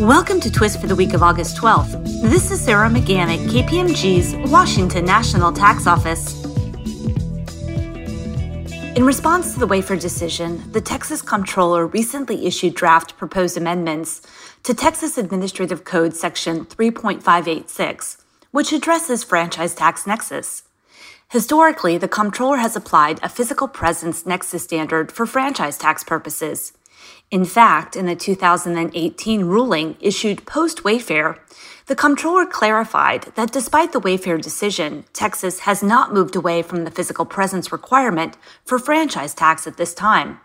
Welcome to Twist for the week of August 12th. This is Sarah McGann at KPMG's Washington National Tax Office. In response to the Wayfair decision, the Texas Comptroller recently issued draft proposed amendments to Texas Administrative Code Section 3.586, which addresses franchise tax nexus. Historically, the Comptroller has applied a physical presence nexus standard for franchise tax purposes. In fact, in the 2018 ruling issued post Wayfair, the comptroller clarified that despite the Wayfair decision, Texas has not moved away from the physical presence requirement for franchise tax at this time.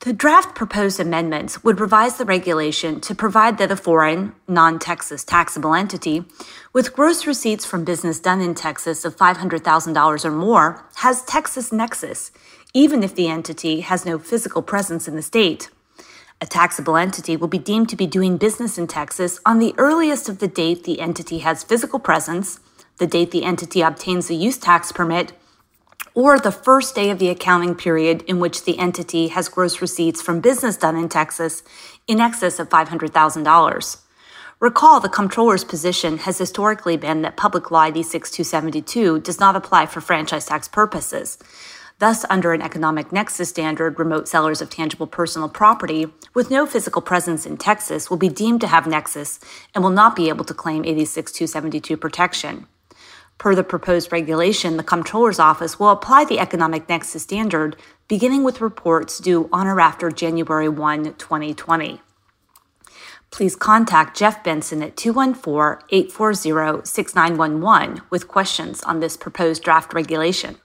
The draft proposed amendments would revise the regulation to provide that a foreign, non Texas taxable entity with gross receipts from business done in Texas of $500,000 or more has Texas nexus, even if the entity has no physical presence in the state. A taxable entity will be deemed to be doing business in Texas on the earliest of the date the entity has physical presence, the date the entity obtains a use tax permit, or the first day of the accounting period in which the entity has gross receipts from business done in Texas in excess of $500,000. Recall the comptroller's position has historically been that Public Law 86272 does not apply for franchise tax purposes. Thus, under an economic nexus standard, remote sellers of tangible personal property with no physical presence in Texas will be deemed to have nexus and will not be able to claim 86272 protection. Per the proposed regulation, the Comptroller's Office will apply the economic nexus standard beginning with reports due on or after January 1, 2020. Please contact Jeff Benson at 214 840 6911 with questions on this proposed draft regulation.